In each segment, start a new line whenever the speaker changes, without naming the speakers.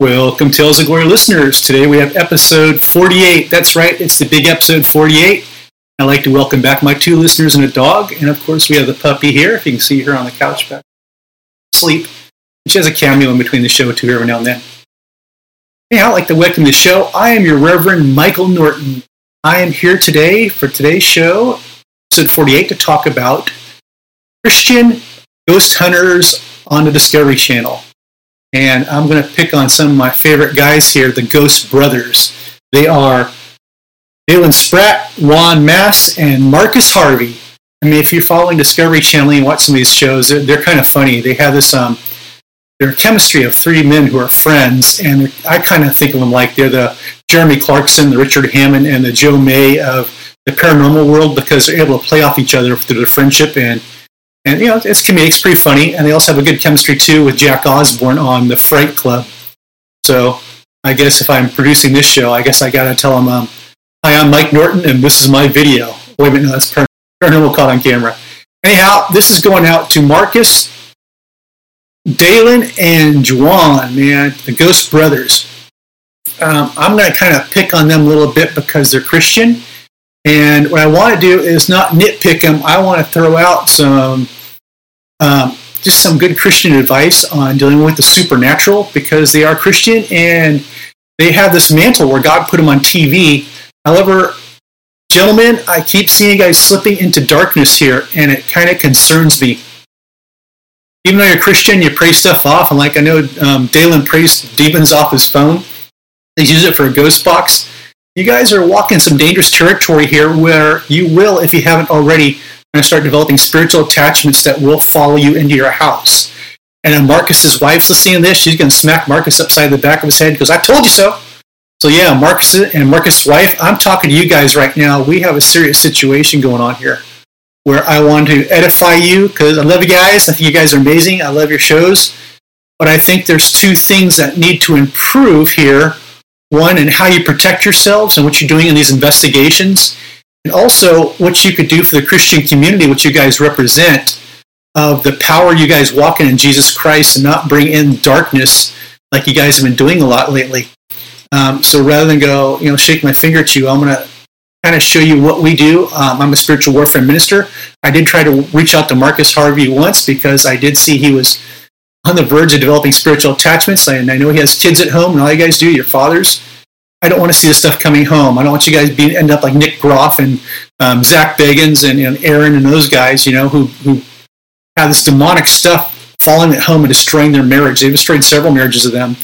Welcome, Tales of Glory listeners. Today we have episode 48. That's right, it's the big episode 48. I'd like to welcome back my two listeners and a dog. And of course, we have the puppy here. If you can see her on the couch back sleep. She has a cameo in between the show, too, every now and then. Hey, I'd like to welcome the show. I am your Reverend Michael Norton. I am here today for today's show, episode 48, to talk about Christian ghost hunters on the Discovery Channel and I'm going to pick on some of my favorite guys here, the Ghost Brothers. They are Dalen Spratt, Juwan Mass, and Marcus Harvey. I mean, if you're following Discovery Channel and watch some of these shows, they're, they're kind of funny. They have this um, their chemistry of three men who are friends, and I kind of think of them like they're the Jeremy Clarkson, the Richard Hammond, and the Joe May of the paranormal world because they're able to play off each other through their friendship and and you know it's comedic, it's pretty funny, and they also have a good chemistry too with Jack Osbourne on the Fright Club. So I guess if I'm producing this show, I guess I gotta tell them, um, "Hi, I'm Mike Norton, and this is my video." Wait a minute, no, that's paranormal caught on camera. Anyhow, this is going out to Marcus, Dalen, and Juwan, man, the Ghost Brothers. Um, I'm going to kind of pick on them a little bit because they're Christian and what I want to do is not nitpick them. I want to throw out some, um, just some good Christian advice on dealing with the supernatural because they are Christian and they have this mantle where God put them on TV. However, gentlemen, I keep seeing guys slipping into darkness here, and it kind of concerns me. Even though you're Christian, you pray stuff off, and like I know um, Dalen prays demons off his phone. They use it for a ghost box you guys are walking some dangerous territory here where you will, if you haven't already, going to start developing spiritual attachments that will follow you into your house. And then Marcus's wife's listening to this. She's going to smack Marcus upside the back of his head because I told you so. So yeah, Marcus and Marcus's wife, I'm talking to you guys right now. We have a serious situation going on here where I want to edify you because I love you guys. I think you guys are amazing. I love your shows. But I think there's two things that need to improve here one, and how you protect yourselves and what you're doing in these investigations, and also what you could do for the Christian community, which you guys represent, of the power you guys walk in in Jesus Christ and not bring in darkness like you guys have been doing a lot lately. Um, so rather than go, you know, shake my finger at you, I'm going to kind of show you what we do. Um, I'm a spiritual warfare minister. I did try to reach out to Marcus Harvey once because I did see he was on the verge of developing spiritual attachments. And I know he has kids at home, and all you guys do, your fathers. I don't want to see this stuff coming home. I don't want you guys being end up like Nick Groff and um, Zach Bagans and, and Aaron and those guys, you know, who who have this demonic stuff falling at home and destroying their marriage. They've destroyed several marriages of them.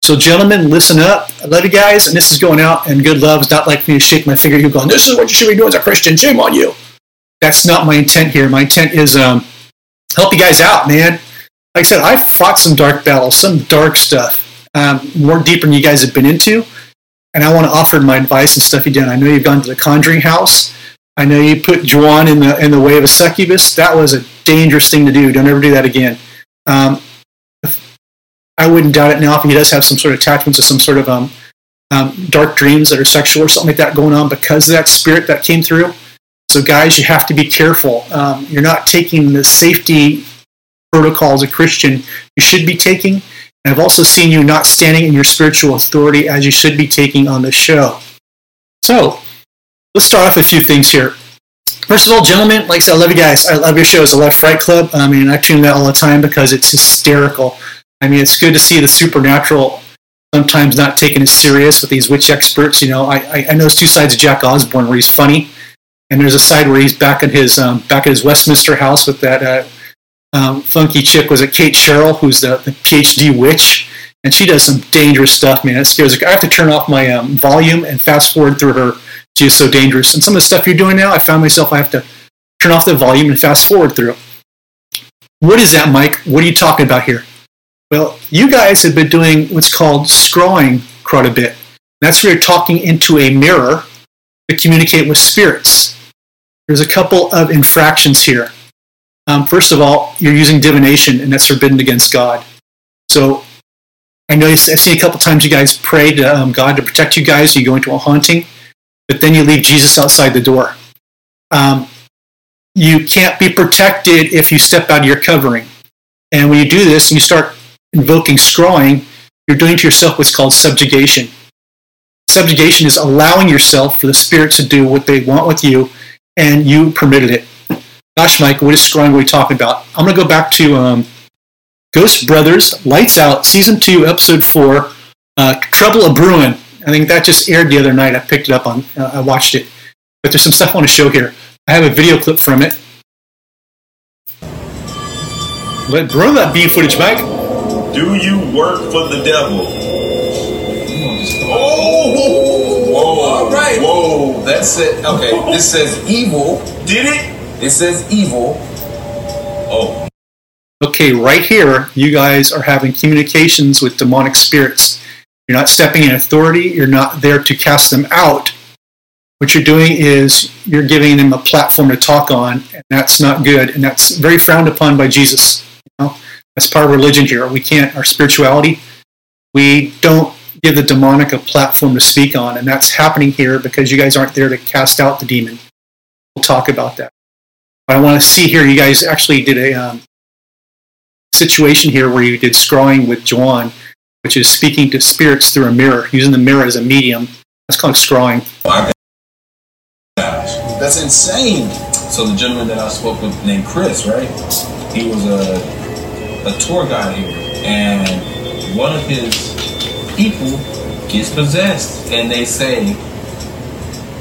So, gentlemen, listen up. I love you guys, and this is going out. And good love is not like me to shake my finger. You going, this is what you should be doing as a Christian. Shame on you. That's not my intent here. My intent is um, help you guys out, man like I said, I've fought some dark battles, some dark stuff, um, more deeper than you guys have been into. And I want to offer my advice and stuff you did. I know you've gone to the Conjuring House. I know you put Juwan in the in the way of a succubus. That was a dangerous thing to do. Don't ever do that again. Um, I wouldn't doubt it now if he does have some sort of attachments to some sort of um, um, dark dreams that are sexual or something like that going on because of that spirit that came through. So, guys, you have to be careful. Um, you're not taking the safety protocol as a Christian you should be taking. And I've also seen you not standing in your spiritual authority as you should be taking on the show. So, let's start off with a few things here. First of all, gentlemen, like I said, I love you guys. I love your shows. I love Fright Club. I mean, I tune that all the time because it's hysterical. I mean, it's good to see the supernatural sometimes not taken as serious with these witch experts. You know, I, I, know there's two sides of Jack Osbourne where he's funny, and there's a side where he's back in his um, back at his Westminster house with that uh, um, funky chick was it Kate Sherrill, who's the, the, PhD witch, and she does some dangerous stuff, man. It scares. I have to turn off my um, volume and fast forward through her. She is so dangerous. And some of the stuff you're doing now, I found myself I have to turn off the volume and fast forward through. What is that, Mike? What are you talking about here? Well, you guys have been doing what's called scrawling quite a bit. That's where you're talking into a mirror to communicate with spirits. There's a couple of infractions here. Um, first of all, you're using divination, and that's forbidden against God. So I know I've seen a couple times you guys pray to um, God to protect you guys. You go into a haunting, but then you leave Jesus outside the door. Um, you can't be protected if you step out of your covering. And when you do this, and you start invoking scrawling, you're doing to yourself what's called subjugation. Subjugation is allowing yourself for the spirits to do what they want with you, and you permitted it. Gosh, Mike, what is screwing we talking about? I'm going to go back to um, Ghost Brothers, Lights Out, Season 2, Episode 4, uh, Trouble a Brewing. I think that just aired the other night. I picked it up on, uh, I watched it. But there's some stuff I want to show here. I have a video clip from it. Let bro that B footage back.
Do you work for the devil? Oh,
Whoa, all right. Whoa, that's it. Okay, this says evil.
Did it?
It says evil.
Oh,
Okay, right here, you guys are having communications with demonic spirits. You're not stepping in authority, you're not there to cast them out. What you're doing is you're giving them a platform to talk on, and that's not good, and that's very frowned upon by Jesus. You know? That's part of religion here. We can't, our spirituality, we don't give the demonic a platform to speak on, and that's happening here because you guys aren't there to cast out the demon. We'll talk about that. But I want to see here, you guys actually did a um, situation here where you did scrolling with Juwan, which is speaking to spirits through a mirror, using the mirror as a medium. That's called scrolling.
my gosh.
That's insane. So the gentleman that I spoke with named Chris, right? He was a a tour guide here, and one of his people gets possessed, and they say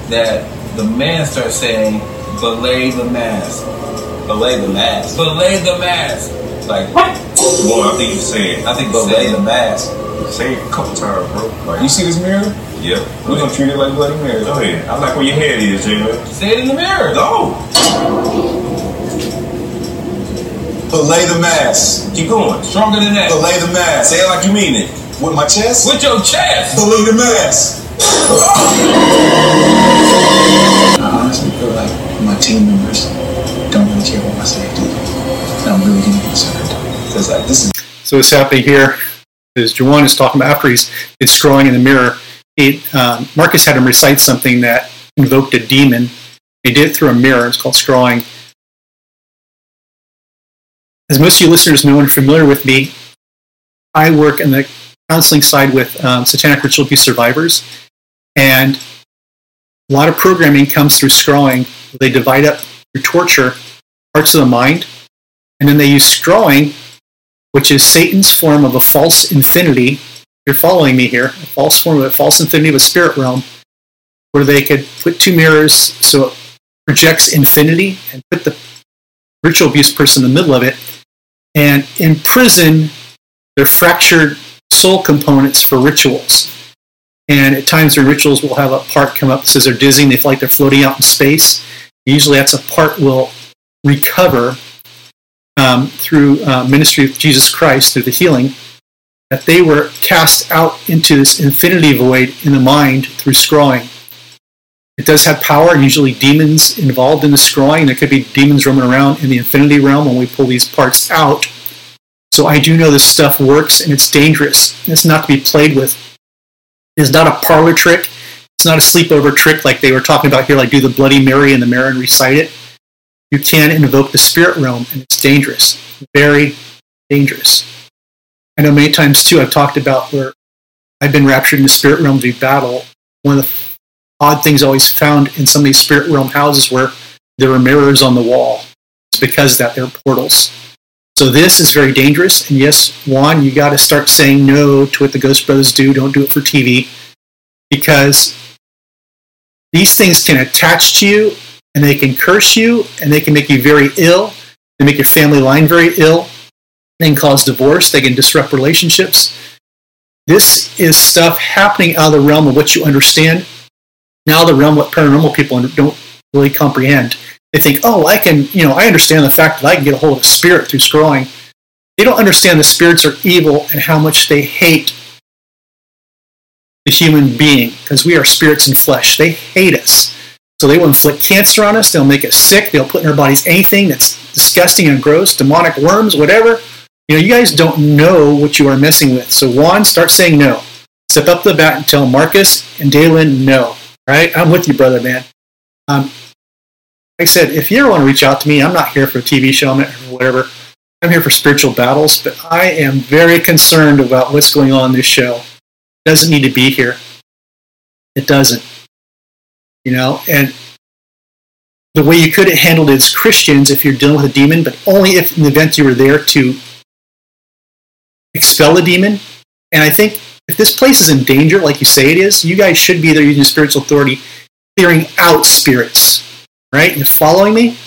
that the man starts saying, "Belay the mask,
Belay the mask.
belay the mask." Like what?
Boy, I think you saying.
I think
Belay
belay
the
the
mask.
Say it a couple times, bro. Like,
You see this mirror?
yeah.
We're gonna treat it like Bloody Mary.
Go ahead. I like where your head is, J-Man.
say it in the mirror.
Go.
Belay the mask.
Keep going.
Stronger than that.
Belay the mask.
Say it like you mean it.
With my chest?
With your chest.
Belay the mask. I oh. Because this is
So what's happening here is Juwan is talking about after he's it's scrolling in the mirror. He, um, Marcus had him recite something that invoked a demon. He did it through a mirror. It's called scrolling. As most of you listeners know and are familiar with me, I work in the counseling side with um, satanic ritual abuse survivors, and a lot of programming comes through scrolling. They divide up through torture parts of the mind, and then they use scrolling which is Satan's form of a false infinity. You're following me here. A false form of a false infinity of a spirit realm, where they could put two mirrors so it projects infinity and put the ritual abuse person in the middle of it and imprison their fractured soul components for rituals. And at times their rituals will have a part come up that says they're dizzy and they feel like they're floating out in space. Usually that's a part will recover um, through uh, ministry of Jesus Christ, through the healing, that they were cast out into this infinity void in the mind through scrolling. It does have power, and usually demons involved in the scrolling. There could be demons roaming around in the infinity realm when we pull these parts out. So I do know this stuff works, and it's dangerous. It's not to be played with. It's not a parlor trick. It's not a sleepover trick like they were talking about here, like do the Bloody Mary in the mirror and recite it you can invoke the spirit realm, and it's dangerous, very dangerous. I know many times too. I've talked about where I've been raptured in the spirit realm to battle. One of the odd things I always found in some of these spirit realm houses where there were mirrors on the wall. It's because that they're portals. So this is very dangerous. And yes, Juwan, you got to start saying no to what the Ghost Brothers do. Don't do it for TV because these things can attach to you and they can curse you and they can make you very ill. They make your family line very ill. They can cause divorce. They can disrupt relationships. This is stuff happening out of the realm of what you understand. Now the realm what paranormal people don't really comprehend. They think, oh, I can, you know, I understand the fact that I can get a hold of a spirit through scrolling. They don't understand the spirits are evil and how much they hate the human being because we are spirits in flesh. They hate us. So they will inflict cancer on us. They'll make us sick. They'll put in our bodies anything that's disgusting and gross, demonic worms, whatever. You know, you guys don't know what you are messing with. So Juwan, start saying no. Step up to the bat and tell Marcus and Dalen no. Right? I'm with you, brother, man. Um, like I said, if you ever want to reach out to me, I'm not here for a TV show, for whatever. I'm here for spiritual battles, but I am very concerned about what's going on in this show. It doesn't need to be here. It doesn't. You know, and the way you could have handled it as Christians if you're dealing with a demon, but only if in the event you were there to expel a demon. And I think if this place is in danger, like you say it is, you guys should be there using spiritual authority, clearing out spirits. Right? You're following me?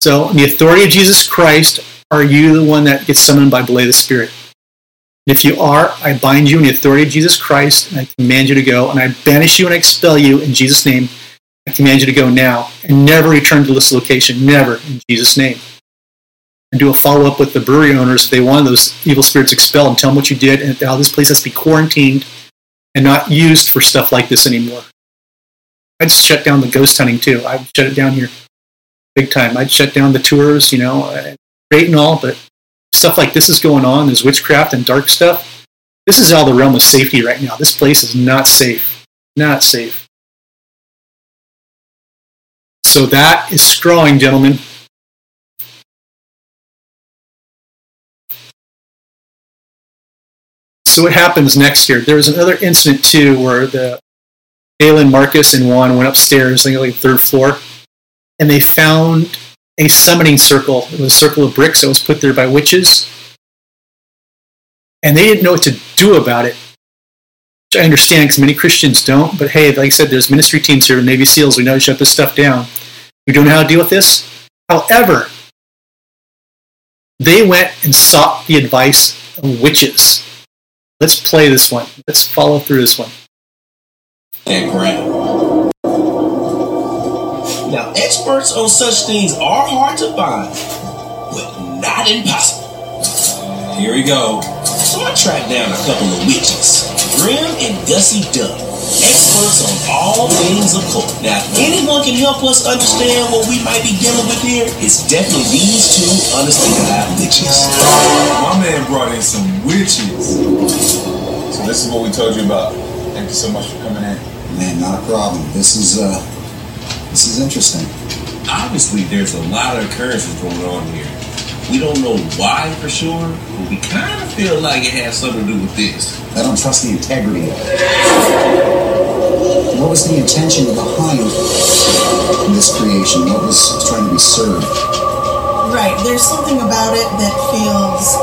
So, in the authority of Jesus Christ, are you the one that gets summoned by belay the Spirit? If you are, I bind you in the authority of Jesus Christ, and I command you to go, and I banish you and I expel you in Jesus' name. I command you to go now and never return to this location. Never, in Jesus' name. And do a follow up with the brewery owners if they want those evil spirits expelled and tell them what you did and how this place has to be quarantined and not used for stuff like this anymore. I'd shut down the ghost hunting too. I'd shut it down here big time. I'd shut down the tours, you know, uh, great and all, but stuff like this is going on. There's witchcraft and dark stuff. This is of the realm of safety right now. This place is not safe. Not safe. So that is scrawling, gentlemen. So what happens next here? There was another incident too where the Dalen, Marcus, and Juwan went upstairs, I think like third floor, and they found a summoning circle. It was a circle of bricks that was put there by witches. And they didn't know what to do about it. Which I understand because many Christians don't. But hey, like I said, there's ministry teams here, Navy SEALs. We know to shut this stuff down. We don't know how to deal with this. However, they went and sought the advice of witches. Let's play this one. Let's follow through this one.
And. Now, experts on such things are hard to find, but not impossible. Here we go. So I tracked down a couple of witches, Grim and Gussie Dunn, experts on all things occult. Now, if anyone can help us understand what we might be dealing with here, it's definitely these two honest-to-God witches.
My man brought in some witches. So this is what we told you about. Thank you so much for coming in.
Man, not a problem. This is uh, this is interesting.
Obviously, there's a lot of occurrences going on here. We don't know why for sure, but we kind of feel like it has something to do with this.
I don't trust the integrity of it. What was the intention behind this creation? What was trying to be served?
Right, there's something about it that feels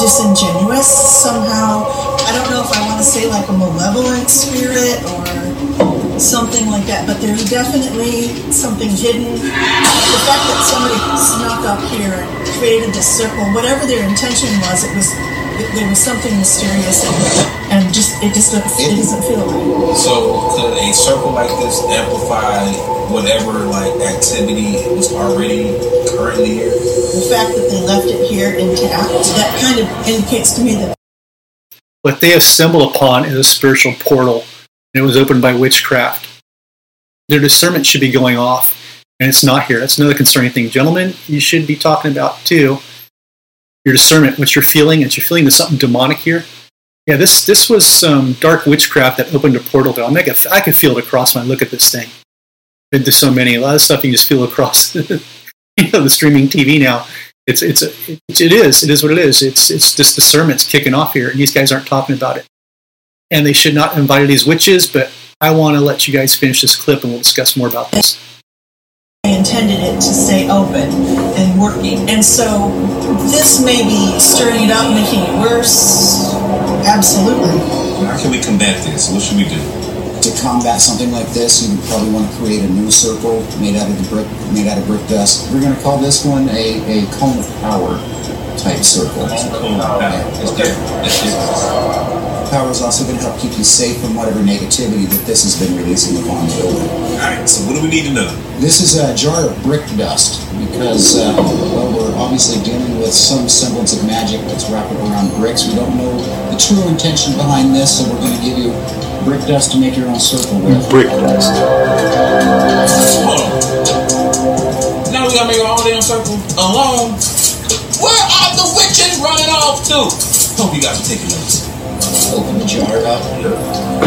disingenuous somehow. I don't know if I want to say like a malevolent spirit or something like that, but there's definitely something hidden. The fact that somebody snuck up here and created this circle, whatever their intention was, it was it, there was something mysterious and, and just it just doesn't, it doesn't feel right.
So could a circle like this amplify whatever like activity was already currently here?
The fact that they left it here intact, that kind of indicates to me that
What they have stumbled upon is a spiritual portal, and it was opened by witchcraft. Their discernment should be going off, and it's not here. That's another concerning thing. Gentlemen, you should be talking about too your discernment, what you're feeling, and you're feeling there's something demonic here. Yeah, this this was some dark witchcraft that opened a portal. I, make I can feel it across when I look at this thing. Been so many, a lot of stuff you just feel across, you know, the streaming TV now. It's it's a, it, it is it is what it is. It's it's this discernment's kicking off here, and these guys aren't talking about it. And they should not invite these witches. But I want to let you guys finish this clip, and we'll discuss more about this.
I intended it to stay open and working. And so this may be stirring it up, making it worse. Absolutely.
How can we combat this? What should we do?
To combat something like this, you would probably want to create a new circle made out of the brick, made out of brick dust. We're going to call this one a, a cone of power type circle.
Cool. It's different. It's different.
Power is also going to help keep you safe from whatever negativity that this has been releasing upon the building.
Alright, so what do we need to know?
This is a jar of brick dust because, uh, well, we're obviously dealing with some semblance of magic that's wrapped around bricks. We don't know the true intention behind this, so we're going to give you brick dust to make your own circle with.
Brick dust.
Hold on. Now we gotta make our own damn circle alone. Off to? Hope you guys are taking notes.
Open the jar up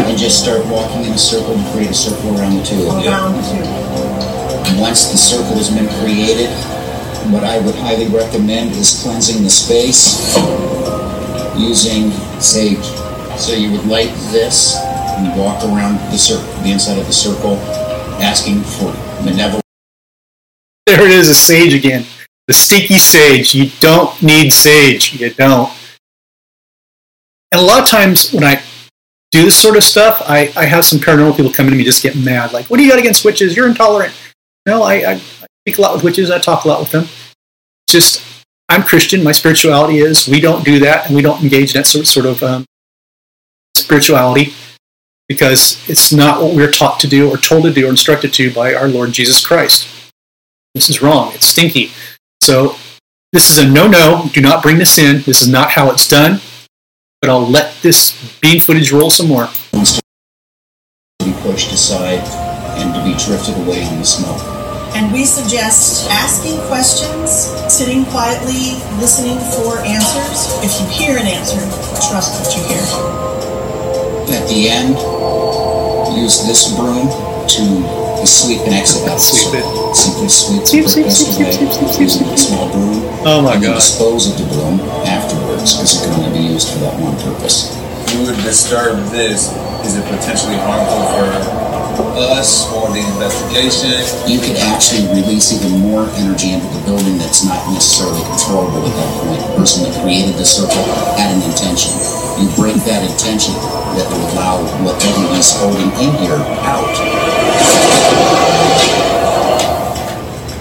and just start walking in a circle to create a circle around the two of you.
Around two.
Once the circle has been created, what I would highly recommend is cleansing the space using sage. So you would light this and walk around the circle, the inside of the circle, asking for benevolence.
There it is, a sage again. The stinky sage. You don't need sage. You don't. And a lot of times when I do this sort of stuff, I, I have some paranormal people come to me just get mad. Like, what do you got against witches? You're intolerant. No, I, I, I speak a lot with witches. I talk a lot with them. Just, I'm Christian. My spirituality is we don't do that and we don't engage in that sort, sort of um, spirituality because it's not what we're taught to do or told to do or instructed to by our Lord Jesus Christ. This is wrong. It's stinky. So this is a no-no. Do not bring this in. This is not how it's done. But I'll let this bean footage roll some more.
to be pushed aside and to be drifted away in the smoke.
And we suggest asking questions, sitting quietly, listening for answers. If you hear an answer, trust what you hear.
At the end, use this broom to sweep and exit out the
Sweep it.
circle. Simply sweep the
Sweep,
brick
sweep,
dust
sweep,
away
sweep, sweep, sweep,
using a small broom.
Oh my
and then
God.
dispose of the broom afterwards because it can only be used for that one purpose.
you would disturb this, is it potentially harmful for us or the investigation?
You could actually release even more energy into the building that's not necessarily controllable at that point. The person that created the circle had an intention. You break that intention that will allow whatever he's holding in here out.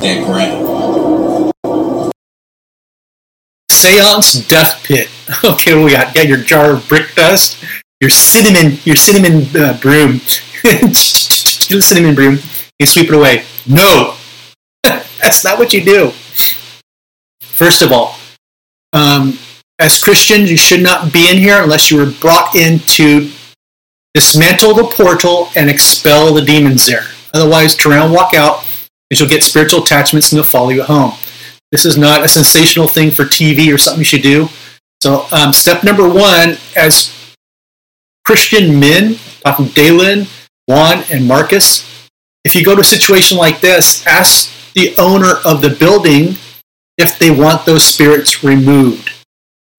That ground.
Seance Death Pit. Okay, we got? Got your jar of brick dust, your cinnamon, your cinnamon uh, broom, cinnamon broom. You sweep it away. No, that's not what you do. First of all, um, as Christians, you should not be in here unless you were brought in to dismantle the portal and expel the demons there. Otherwise, turn around, walk out, and you'll get spiritual attachments and they'll follow you at home. This is not a sensational thing for TV or something you should do. So, um, step number one, as Christian men, talking Dalen, Juwan, and Marcus, if you go to a situation like this, ask the owner of the building if they want those spirits removed.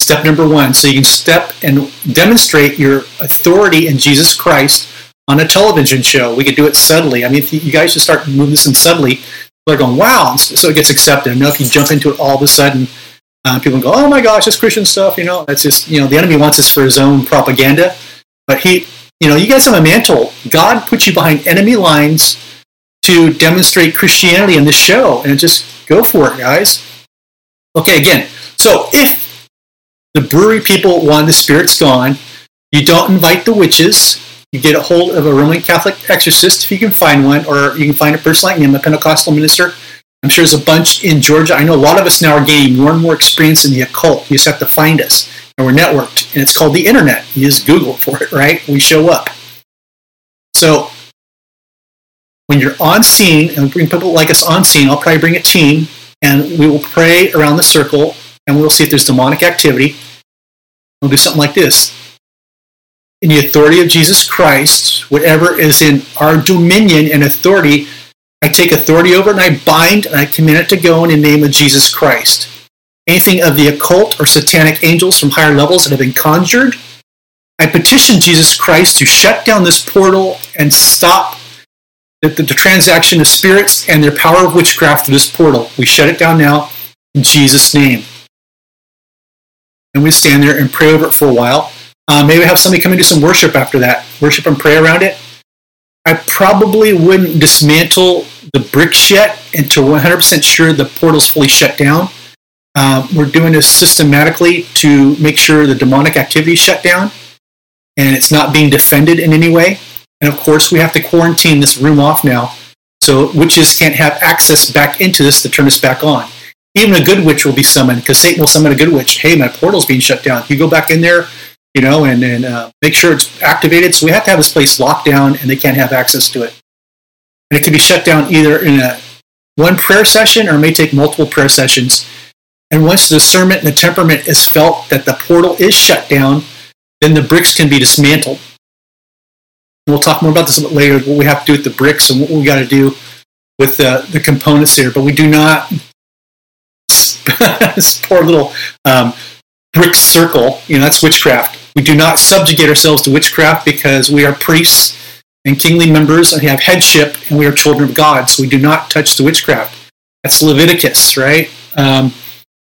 Step number one, so you can step and demonstrate your authority in Jesus Christ on a television show. We could do it subtly. I mean, if you guys should start moving this in subtly, they're going, wow, so it gets accepted. I know if you jump into it all of a sudden, uh, people go, oh my gosh, it's Christian stuff. You know, that's just, you know, the enemy wants this for his own propaganda. But he, you know, you guys have a mantle. God put you behind enemy lines to demonstrate Christianity in this show, and just go for it, guys. Okay, again, so if the brewery people want the spirits gone, you don't invite the witches. You get a hold of a Roman Catholic exorcist if you can find one, or you can find a person like me. I'm a Pentecostal minister. I'm sure there's a bunch in Georgia. I know a lot of us now are gaining more and more experience in the occult. You just have to find us. And we're networked. And it's called the internet. You just Google for it, right? We show up. So when you're on scene, and bring people like us on scene, I'll probably bring a team, and we will pray around the circle, and we'll see if there's demonic activity. We'll do something like this. In the authority of Jesus Christ, whatever is in our dominion and authority, I take authority over it and I bind and I command it to go in the name of Jesus Christ. Anything of the occult or satanic angels from higher levels that have been conjured, I petition Jesus Christ to shut down this portal and stop the, the, the transaction of spirits and their power of witchcraft through this portal. We shut it down now in Jesus' name. And we stand there and pray over it for a while. Uh, maybe have somebody come and do some worship after that. Worship and pray around it. I probably wouldn't dismantle the bricks yet until 100% sure the portal's fully shut down. Um, we're doing this systematically to make sure the demonic activity is shut down and it's not being defended in any way. And of course, we have to quarantine this room off now so witches can't have access back into this to turn this back on. Even a good witch will be summoned because Satan will summon a good witch. Hey, my portal's being shut down. You go back in there, you know, and, and uh, make sure it's activated. So we have to have this place locked down and they can't have access to it. And it can be shut down either in a one prayer session or it may take multiple prayer sessions. And once the discernment and the temperament is felt that the portal is shut down, then the bricks can be dismantled. And We'll talk more about this a bit later, what we have to do with the bricks and what we got to do with the, the components here. But we do not this poor little um, brick circle. You know, that's witchcraft. We do not subjugate ourselves to witchcraft because we are priests and kingly members and have headship and we are children of God. So we do not touch the witchcraft. That's Leviticus, right? Um,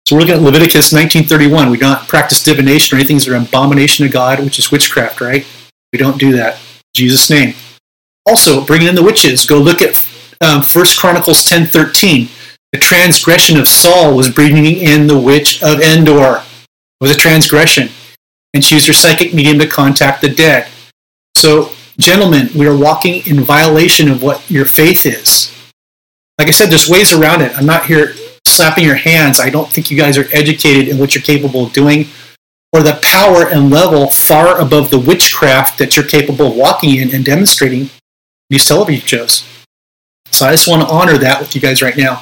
so we're looking at Leviticus 1931. We do not practice divination or anything that are an abomination to God, which is witchcraft, right? We don't do that. Jesus' name. Also, bringing in the witches. Go look at um, 1 Chronicles 10.13. The transgression of Saul was bringing in the witch of Endor. It was a transgression. And she used her psychic medium to contact the dead. So, gentlemen, we are walking in violation of what your faith is. Like I said, there's ways around it. I'm not here slapping your hands. I don't think you guys are educated in what you're capable of doing or the power and level far above the witchcraft that you're capable of walking in and demonstrating in these television shows. So I just want to honor that with you guys right now.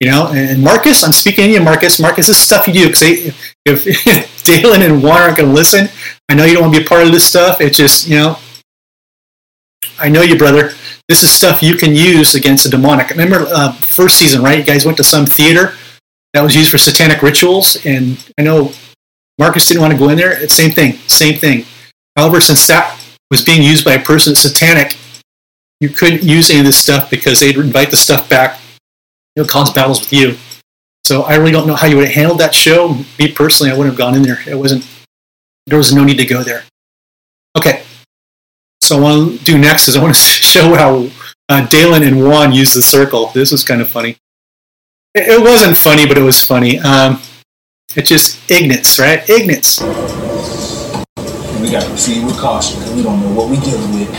You know, and Marcus, I'm speaking to you, Marcus. Marcus, this stuff you do because if, if Dalen and Juwan aren't going to listen, I know you don't want to be a part of this stuff. It's just, you know, I know you, brother. This is stuff you can use against the demonic. Remember, uh, first season, right? You guys went to some theater that was used for satanic rituals, and I know Marcus didn't want to go in there. It's same thing, same thing. However, since that was being used by a person satanic, you couldn't use any of this stuff because they'd invite the stuff back. It would cause battles with you. So I really don't know how you would have handled that show. Me personally, I wouldn't have gone in there. It wasn't. There was no need to go there. Okay. So want to do next is I want to show how uh, Dalen and Juwan use the circle. This was kind of funny. It, it wasn't funny, but it was funny. Um, it's just ignorance, right? Ignorance.
We got to proceed with caution because we don't know what we're dealing with.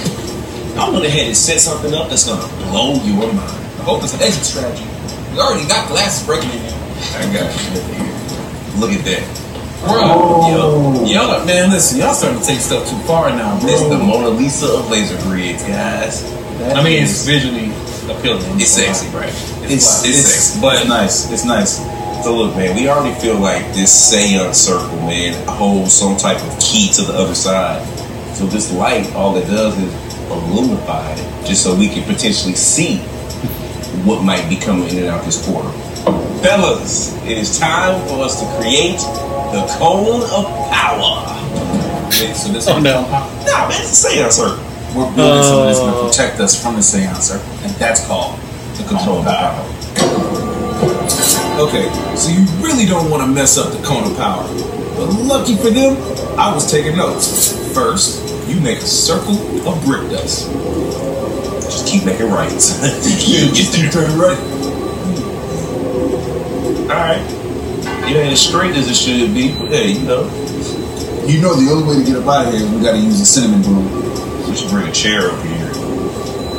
I went ahead and set something up that's gonna blow your mind. I hope it's an exit strategy. We already got glasses breaking in here. I got you. Look at that. Bro, yo, oh. yo, man, listen, y'all starting to take stuff too far now. This is the Mona Lisa of laser grids, guys. I mean, it's visually appealing. It's sexy, right?
It's,
it's,
it's,
sexy, but
it's nice. It's nice.
so look, man, we already feel like this seance circle, man, holds some type of key to the other side. So this light, all it does is illumify it, just so we can potentially see what might be coming in and out this portal. Fellas, it is time for us to create the cone of power. Okay, so this
Oh, no.
Nah, man, it's a seance circle.
We're building something that's going
Oh.
to protect us from the seance circle, and that's called the control of power.
Okay, so you really don't want to mess up the cone of power. But lucky for them, I was taking notes. First, you make a circle of brick dust.
Just keep making rights.
You just keep turning right.
Alright. It ain't as straight as it should be, but hey, you know,
You know the only way to get up out of here is we got to use a cinnamon broom.
we should bring a chair over here.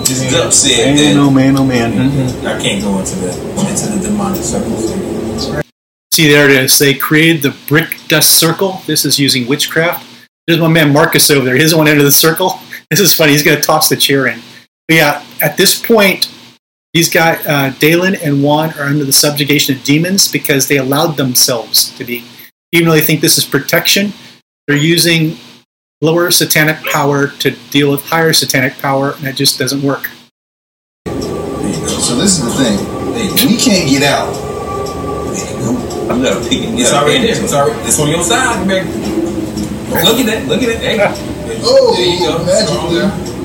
This is upset
Man,
that
oh man, oh man. Mm-hmm.
I can't go into the into the demonic circles.
See, there it is. They created the brick dust circle. This is using witchcraft. There's my man Marcus over there. He doesn't want to enter the circle. This is funny. He's going to toss the chair in. But yeah, at this point, these guys, uh, Dalen and Juwan, are under the subjugation of demons because they allowed themselves to be. Even though they think this is protection, they're using lower satanic power to deal with higher satanic power, and it just doesn't work.
So this is the thing. We can't get out.
I'm gonna pick it.
It's already there. It's already. It's on your side, man. Look at that. Look at that. Hey.
Oh,
there you go.
magically.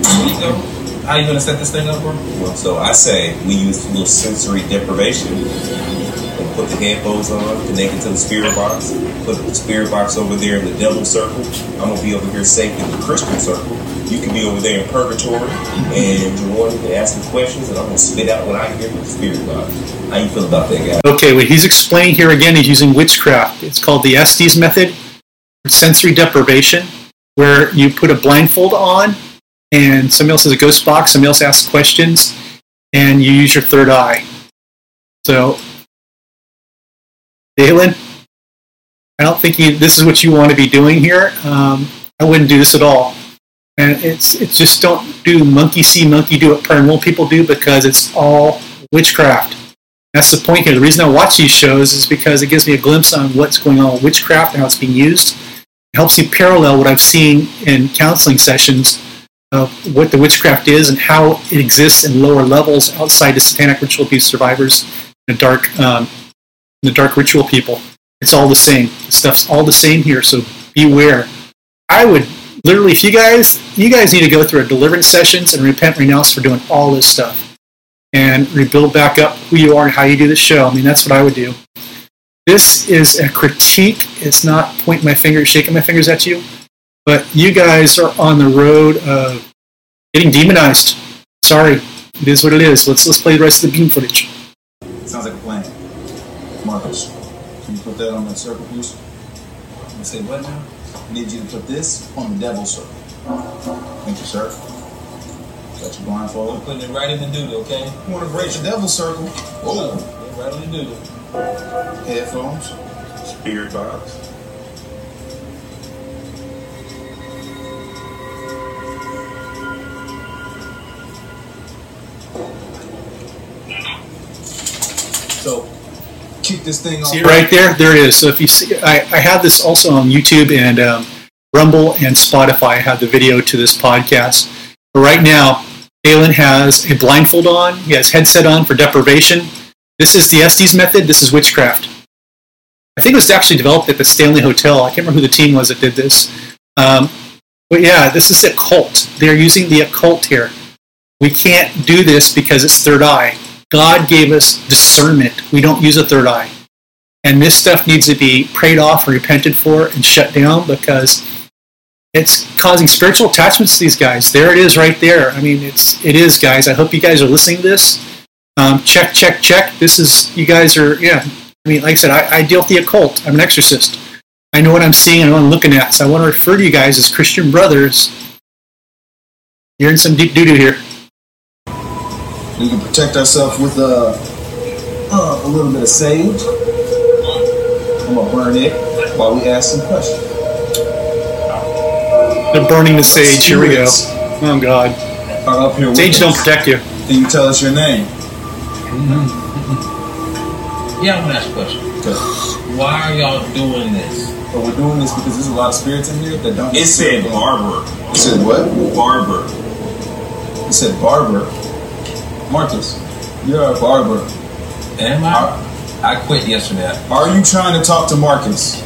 There you go. How you gonna set this thing up, bro?
Well, so I say we use a little sensory deprivation and put the headphones on, connect it to the spirit box, put the spirit box over there in the devil circle. I'm gonna be over here safe in the Christian circle. You can be over there in purgatory, and Jordan can ask me questions, and I'm gonna spit out what I hear from the spirit box. How you feel about that, guy?
Okay, what he's explaining here again, he's using witchcraft. It's called the Estes method, sensory deprivation, where you put a blindfold on and somebody else has a ghost box, somebody else asks questions, and you use your third eye. So, Dalen, I don't think you, this is what you want to be doing here. Um, I wouldn't do this at all. And it's it's just don't do monkey see, monkey do what paranormal people do because it's all witchcraft. That's the point here. The reason I watch these shows is because it gives me a glimpse on what's going on with witchcraft and how it's being used. It helps me parallel what I've seen in counseling sessions of what the witchcraft is and how it exists in lower levels outside the satanic ritual abuse survivors and a dark um, the dark ritual people. It's all the same. Stuff's all the same here, so beware. I would literally, if you guys, you guys need to go through a deliverance sessions and repent, renounce for doing all this stuff, and rebuild back up who you are and how you do the show. I mean, that's what I would do. This is a critique. It's not pointing my finger, shaking my fingers at you, but you guys are on the road of getting demonized. Sorry, it is what it is. Let's let's play the rest of the beam footage.
Sounds like a plan. Marcus, can you put that on the circle, please?
You say what now?
I need you to put this on the devil circle. Thank you, sir. Got you
I'm putting it right in the doodle, okay?
You want to break the devil circle? Oh,
Put Right in the doodle.
Headphones.
Spirit box.
Kick this thing off.
See right there? There it is. So if you see, I, I have this also on YouTube and um, Rumble and Spotify. I have the video to this podcast. But right now, Dalen has a blindfold on. He has headset on for deprivation. This is the Estes method. This is witchcraft. I think it was actually developed at the Stanley Hotel. I can't remember who the team was that did this. Um, but yeah, this is the occult. They're using the occult here. We can't do this because it's third eye. God gave us discernment. We don't use a third eye. And this stuff needs to be prayed off repented for and shut down because it's causing spiritual attachments to these guys. There it is right there. I mean, it's it is, guys. I hope you guys are listening to this. Um, check, check, check. This is you guys are yeah. I mean, like I said, I, I deal with the occult. I'm an exorcist. I know what I'm seeing and what I'm looking at. So I want to refer to you guys as Christian brothers. You're in some deep doo doo here.
We can protect ourselves with uh, uh, a little bit of sage. I'm gonna burn it while we ask some questions.
They're burning the sage. Here we go.
Spirits
Oh God.
Are up here with
Sage don't protect you.
Can you tell us your name?
Yeah, I'm gonna ask a question.
Okay.
Why are y'all doing this?
But we're doing this because there's a lot of spirits in here that don't.
It said barber.
It said what?
Barber.
It said barber. Marcus, you're a barber.
Am I? I quit yesterday.
Are you trying to talk to Marcus?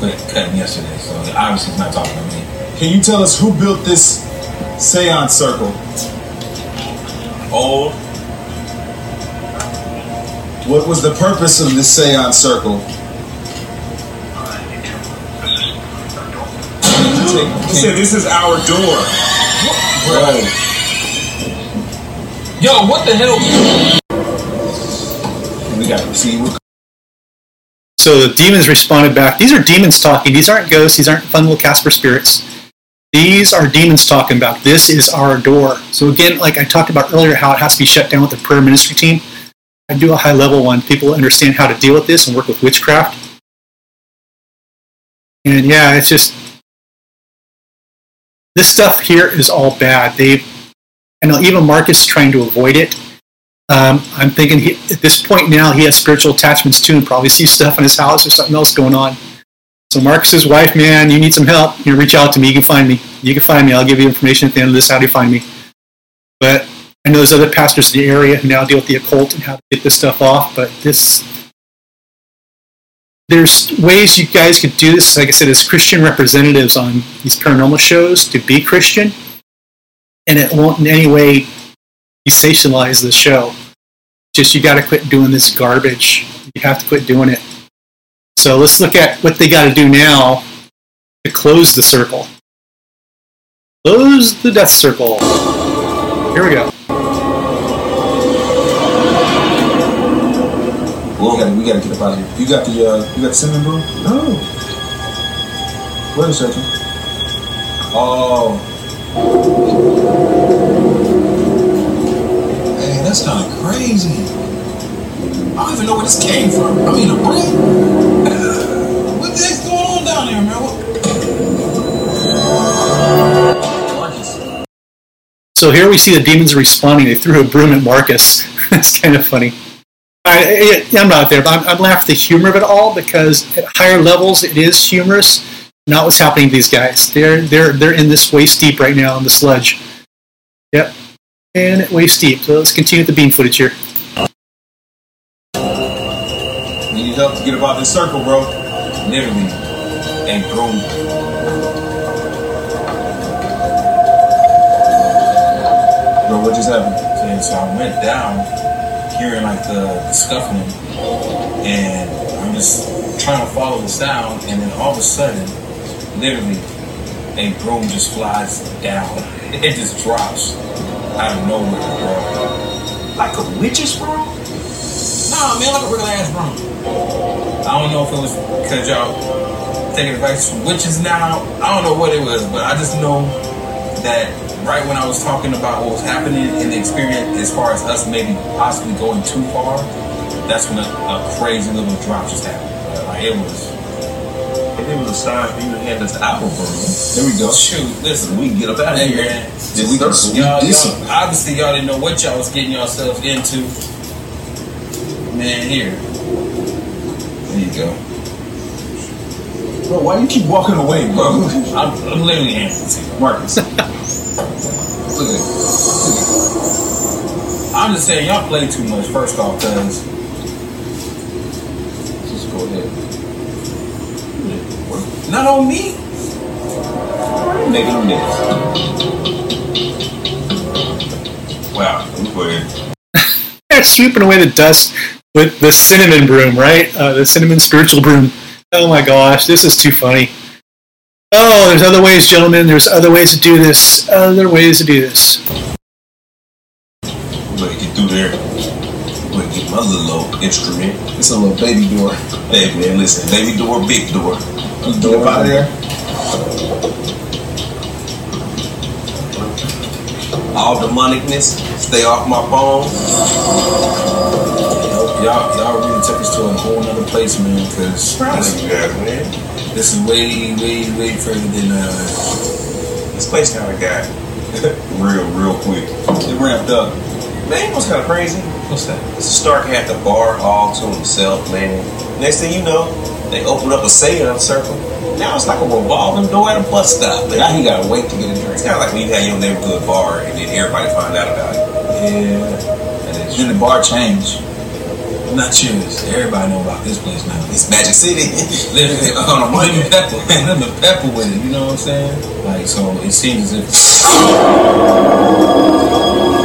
quit cutting yesterday, so obviously he's not talking to me.
Can you tell us who built this seance circle?
Old.
What was the purpose of this seance circle?
He said this is our door.
Bro,
Yo, what the hell?
we got to proceed with.
So the demons responded back. These are demons talking. These aren't ghosts. These aren't fun little Casper spirits. These are demons talking about this is our door. So again, like I talked about earlier, how it has to be shut down with the prayer ministry team. I do a high level one. People understand how to deal with this and work with witchcraft. And yeah, it's just this stuff here is all bad. They, Know even Marcus is trying to avoid it. Um, I'm thinking he, at this point now he has spiritual attachments too, and probably sees stuff in his house or something else going on. So Marcus's wife, man, you need some help. You know, reach out to me. You can find me. You can find me. I'll give you information at the end of this. How do you find me? But I know there's other pastors in the area who now deal with the occult and how to get this stuff off. But this, there's ways you guys could do this. Like I said, as Christian representatives on these paranormal shows to be Christian, and it won't in any way sensationalize the show. Just you got to quit doing this garbage. You have to quit doing it. So let's look at what they got to do now to close the circle. Close the death circle. Here we go.
We gotta, we gotta get up out of here. You got the uh, you got the cinnamon broom? No. Wait a second. Oh. Man, that's kind of crazy. I don't even know where this came from. I mean, a broom. What the heck's going on down there, man?
So here we see the demons responding. They threw a broom at Marcus. That's kind of funny. I, I'm not there, but I'm, I'm laughing at the humor of it all because at higher levels it is humorous. Not what's happening to these guys. They're they're they're in this waist deep right now in the sludge. Yep, and it waist deep. So let's continue with the beam footage here.
Need
help to get about this circle, bro.
literally And broom.
Bro, what just happened?
And so I went down, hearing like the, the scuffling, and I'm just trying to follow the sound, and then all of a sudden, literally, a broom just flies down. It just drops out of nowhere, bro.
Like a witch's broom?
Nah, man, like a regular ass broom. I don't know if it was because y'all taking advice from witches now. I don't know what it was, but I just know that right when I was talking about what was happening in the experience, as far as us maybe possibly going too far, that's when a, a crazy little drop just happened. Like it was.
And it was a sign for you to hand us the apple, bro.
There we go. Shoot, listen,
We can get up out of here.
man.
Did we go?
Y'all,
did
y'all, obviously, y'all didn't know what y'all was getting yourselves into. Man, here. There you go.
Bro, why you keep walking away, bro?
I'm, I'm literally handing it to you.
Marcus. Look at it.
I'm just saying, y'all play too much, first off, because
Just go ahead.
Not on me.
Making them this. Wow, we playing.
Yeah, sweeping away the dust with the cinnamon broom, right? Uh, the cinnamon spiritual broom. Oh my gosh, this is too funny. Oh, there's other ways, gentlemen. There's other ways to do this. Other ways to do this.
Better get through there. We better get my little old instrument.
It's a little baby door.
Hey man, listen, baby door, big door.
Get up out of there.
All demonicness, stay off my phone.
Y'all, y'all really took us to a whole nother place, man, because
Proud of man.
this is way, way, way further than uh,
This place kind of got real, real quick. It ramped up. Man, it was kind of crazy.
what's that?
Mr. Stark had the bar all to himself, man. Next thing you know, they opened up a seance circle. Now it's like a revolving door at a bus stop. Man.
Now he gotta wait to get a drink.
It's kind of like when you had your neighborhood bar and then everybody find out about it.
Yeah,
And
Then the bar changed.
not sure. Everybody know about this place now.
it's Magic City.
Literally, uh,
On a
lemon pepper, lemon pepper with it. You know what I'm saying? Like, so it seems as if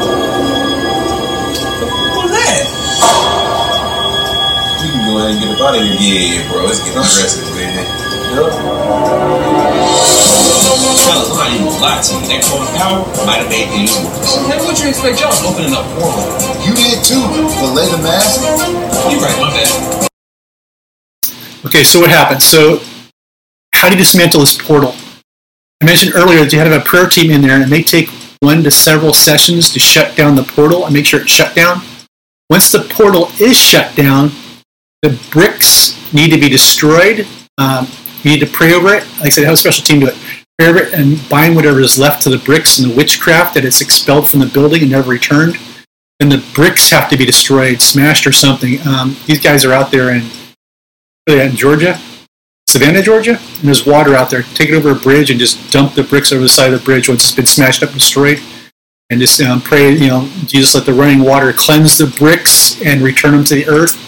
We can go ahead and get up out of here. Yeah, bro. Let's get aggressive, man.
Fellas, I'm not even gonna lie to you. That cold power might have made things worse. Hey, what you expect? Y'all was opening up portal.
You did too. Fillet the mask.
You right, my bad.
Okay, so what happened? So, how do you dismantle this portal? I mentioned earlier that you had have a prayer team in there, and they take one to several sessions to shut down the portal and make sure it's shut down. Once the portal is shut down, the bricks need to be destroyed. Um, you need to pray over it. Like I said, have a special team do it. Pray over it and bind whatever is left to the bricks and the witchcraft that it's expelled from the building and never returned. And the bricks have to be destroyed, smashed, or something. Um, these guys are out there in in Georgia, Savannah, Georgia, and there's water out there. Take it over a bridge and just dump the bricks over the side of the bridge once it's been smashed up and destroyed. And just um, pray, you know, Jesus, let the running water cleanse the bricks and return them to the earth.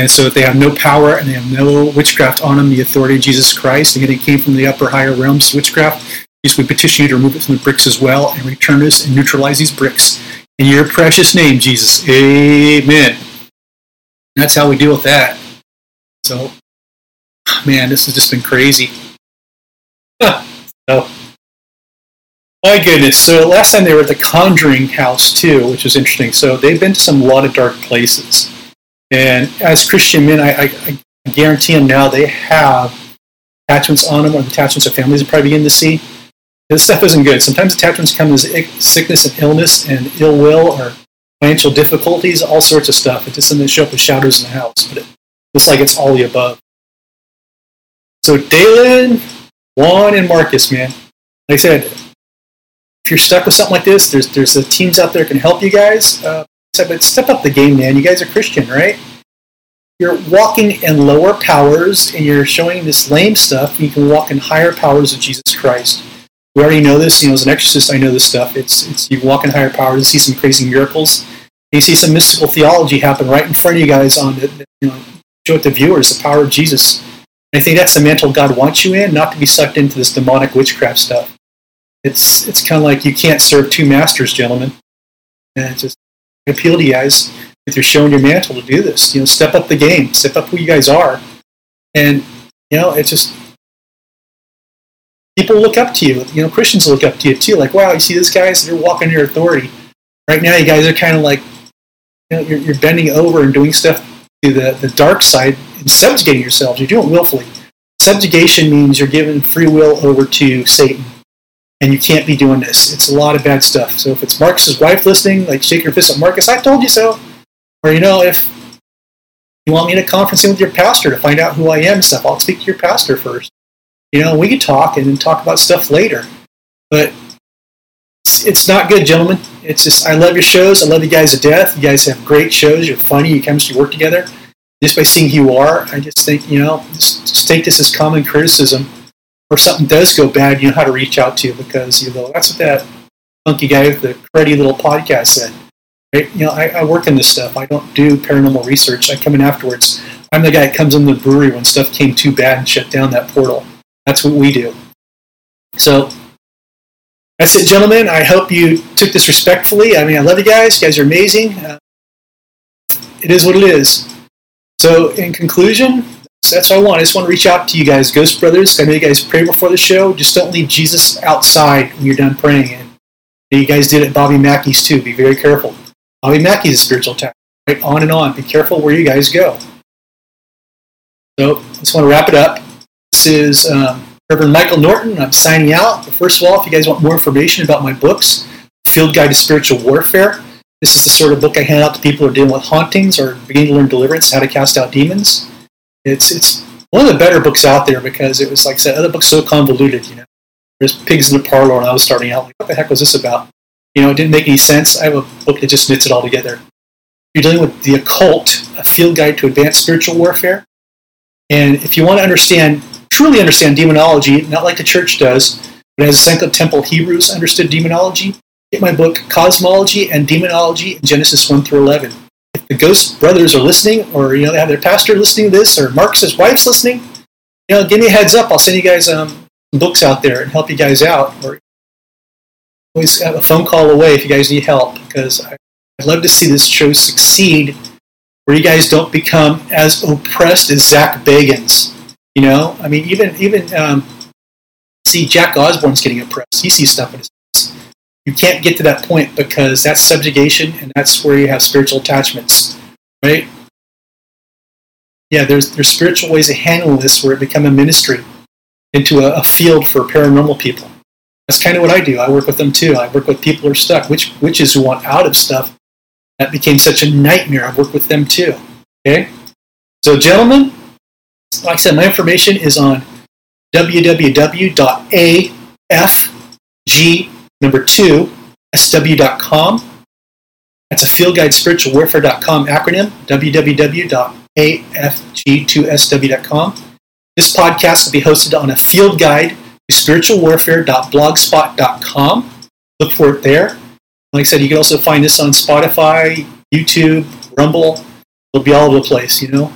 And so they have no power and they have no witchcraft on them, the authority of Jesus Christ. Again, it came from the upper higher realms, witchcraft. Jesus, we petition you to remove it from the bricks as well and return us and neutralize these bricks. In your precious name, Jesus. Amen. That's how we deal with that. So, man, this has just been crazy. so, my goodness. So, last time they were at the Conjuring House, too, which was interesting. So, they've been to some lot of dark places. And as Christian men, I, I, I guarantee them now they have attachments on them or attachments of families are probably begin to see. This stuff isn't good. Sometimes attachments come as ick- sickness and illness and ill will or financial difficulties, all sorts of stuff. It just doesn't show up as shadows in the house, but it looks like it's all the above. So Dalen, Juwan, and Marcus, man. Like I said, if you're stuck with something like this, there's there's the teams out there that can help you guys. Uh, but step up the game, man. You guys are Christian, right? You're walking in lower powers, and you're showing this lame stuff. You can walk in higher powers of Jesus Christ. We already know this. You know, as an exorcist, I know this stuff. It's it's you walk in higher powers, you see some crazy miracles. You see some mystical theology happen right in front of you guys on the, you know, show it to viewers the power of Jesus. And I think that's the mantle God wants you in, not to be sucked into this demonic witchcraft stuff. It's it's kind of like you can't serve two masters, gentlemen. And just appeal to you guys if you're showing your mantle to do this. You know, step up the game, step up who you guys are, and you know, it's just people look up to you. You know, Christians look up to you too. Like, wow, you see these guys? They're walking your authority. Right now, you guys are kind of like, you know, you're, you're bending over and doing stuff to the, the dark side and subjugating yourselves. You're doing it willfully. Subjugation means you're giving free will over to Satan. And you can't be doing this. It's a lot of bad stuff. So if it's Marcus's wife listening, like shake your fist at Marcus, I told you so. Or, you know, if you want me to conference in with your pastor to find out who I am and stuff, I'll speak to your pastor first. You know, we can talk and then talk about stuff later. But it's, it's not good, gentlemen. It's just, I love your shows. I love you guys to death. You guys have great shows. You're funny. You chemistry work together. Just by seeing who you are, I just think, you know, just, just take this as common criticism. Or something does go bad, you know how to reach out to because you go, that's what that funky guy with the cruddy little podcast said. Right? You know, I, I work in this stuff. I don't do paranormal research. I come in afterwards. I'm the guy that comes in the brewery when stuff came too bad and shut down that portal. That's what we do. So that's it, gentlemen. I hope you took this respectfully. I mean, I love you guys. You guys are amazing. Uh, it is what it is. So, in conclusion, that's what I want. I just want to reach out to you guys, Ghost Brothers. I know you guys pray before the show. Just don't leave Jesus outside when you're done praying. And you guys did it Bobby Mackey's too. Be very careful. Bobby Mackey's a spiritual attack. Right on and on. Be careful where you guys go. So, I just want to wrap it up. This is um, Reverend Michael Norton. I'm signing out. But first of all, if you guys want more information about my books, Field Guide to Spiritual Warfare, this is the sort of book I hand out to people who are dealing with hauntings or beginning to learn deliverance, how to cast out demons. It's it's one of the better books out there because it was like I said, other books so convoluted. You know, there's pigs in the parlor, and I was starting out like, what the heck was this about? You know, it didn't make any sense. I have a book that just knits it all together. You're dealing with the occult, a field guide to advanced spiritual warfare, and if you want to understand, truly understand demonology, not like the church does, but as the Temple Hebrews understood demonology, get my book Cosmology and Demonology in Genesis 1 through 11 if the Ghost brothers are listening, or you know they have their pastor listening to this, or Marcus's wife's listening, you know, give me a heads up. I'll send you guys um, books out there and help you guys out. Or always have a phone call away if you guys need help, because I'd love to see this show succeed, where you guys don't become as oppressed as Zach Bagans. You know, I mean, even even um, see Jack Osbourne's getting oppressed. He sees stuff in his you can't get to that point because that's subjugation and that's where you have spiritual attachments, right? Yeah, there's there's spiritual ways of handling this where it become a ministry into a, a field for paranormal people. That's kind of what I do. I work with them too. I work with people who are stuck, which witches who want out of stuff. That became such a nightmare. I work with them too. Okay, so gentlemen, like I said, my information is on www.afg Number two, SW.com. That's a field guide spiritual warfare.com acronym, www.afg2sw.com. This podcast will be hosted on a field guide to spiritualwarfare.blogspot.com. Look for it there. Like I said, you can also find this on Spotify, YouTube, Rumble. It'll be all over the place, you know.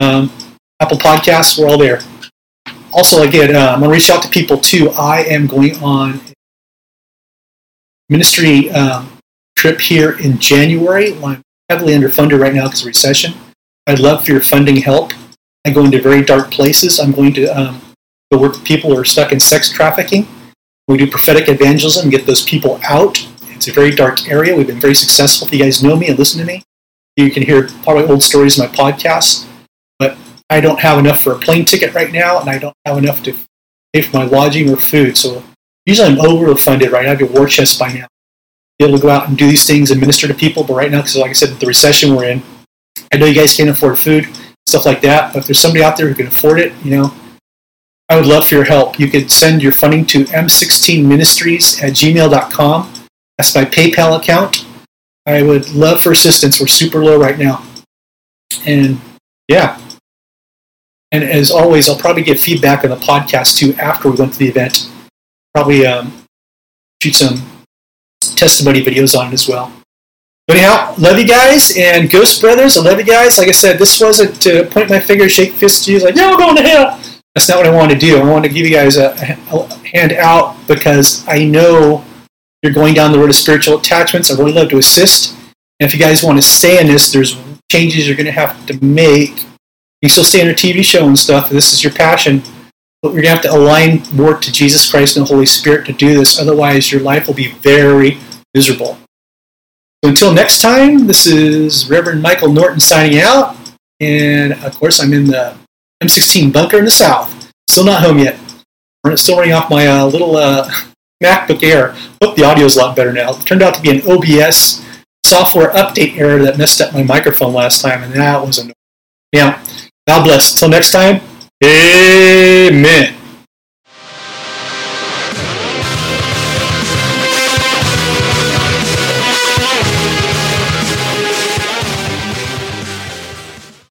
Um, Apple Podcasts, we're all there. Also, again, uh, I'm going to reach out to people too. I am going on ministry um, trip here in January. I'm heavily underfunded right now because of recession. I'd love for your funding help. I go into very dark places. I'm going to um, go work with people who are stuck in sex trafficking. We do prophetic evangelism get those people out. It's a very dark area. We've been very successful. If you guys know me and listen to me, you can hear probably old stories in my podcast. But I don't have enough for a plane ticket right now, and I don't have enough to pay for my lodging or food. So Usually I'm overfunded, right? now. I have a war chest by now. Be able to go out and do these things and minister to people, but right now, because like I said, the recession we're in, I know you guys can't afford food, stuff like that, but if there's somebody out there who can afford it, you know, I would love for your help. You could send your funding to m16ministries at gmail.com. That's my PayPal account. I would love for assistance. We're super low right now. And yeah. And as always, I'll probably get feedback on the podcast too after we went to the event probably um, shoot some testimony videos on it as well. But anyhow, love you guys and Ghost Brothers. I love you guys. Like I said, this wasn't to point my finger, shake fist to you, like, yeah, we're going to hell. That's not what I want to do. I want to give you guys a, a hand out because I know you're going down the road of spiritual attachments. I really love to assist. And if you guys want to stay in this, there's changes you're going to have to make. You still stay on your TV show and stuff. This is your passion. But you're going to have to align more to Jesus Christ and the Holy Spirit to do this. Otherwise, your life will be very miserable. So until next time, this is Reverend Michael Norton signing out. And of course, I'm in the M16 bunker in the south. Still not home yet. Still running off my uh, little uh, MacBook Air. Hope the audio is a lot better now. It turned out to be an OBS software update error that messed up my microphone last time, and that was annoying. Yeah. God bless. Until next time. えーめ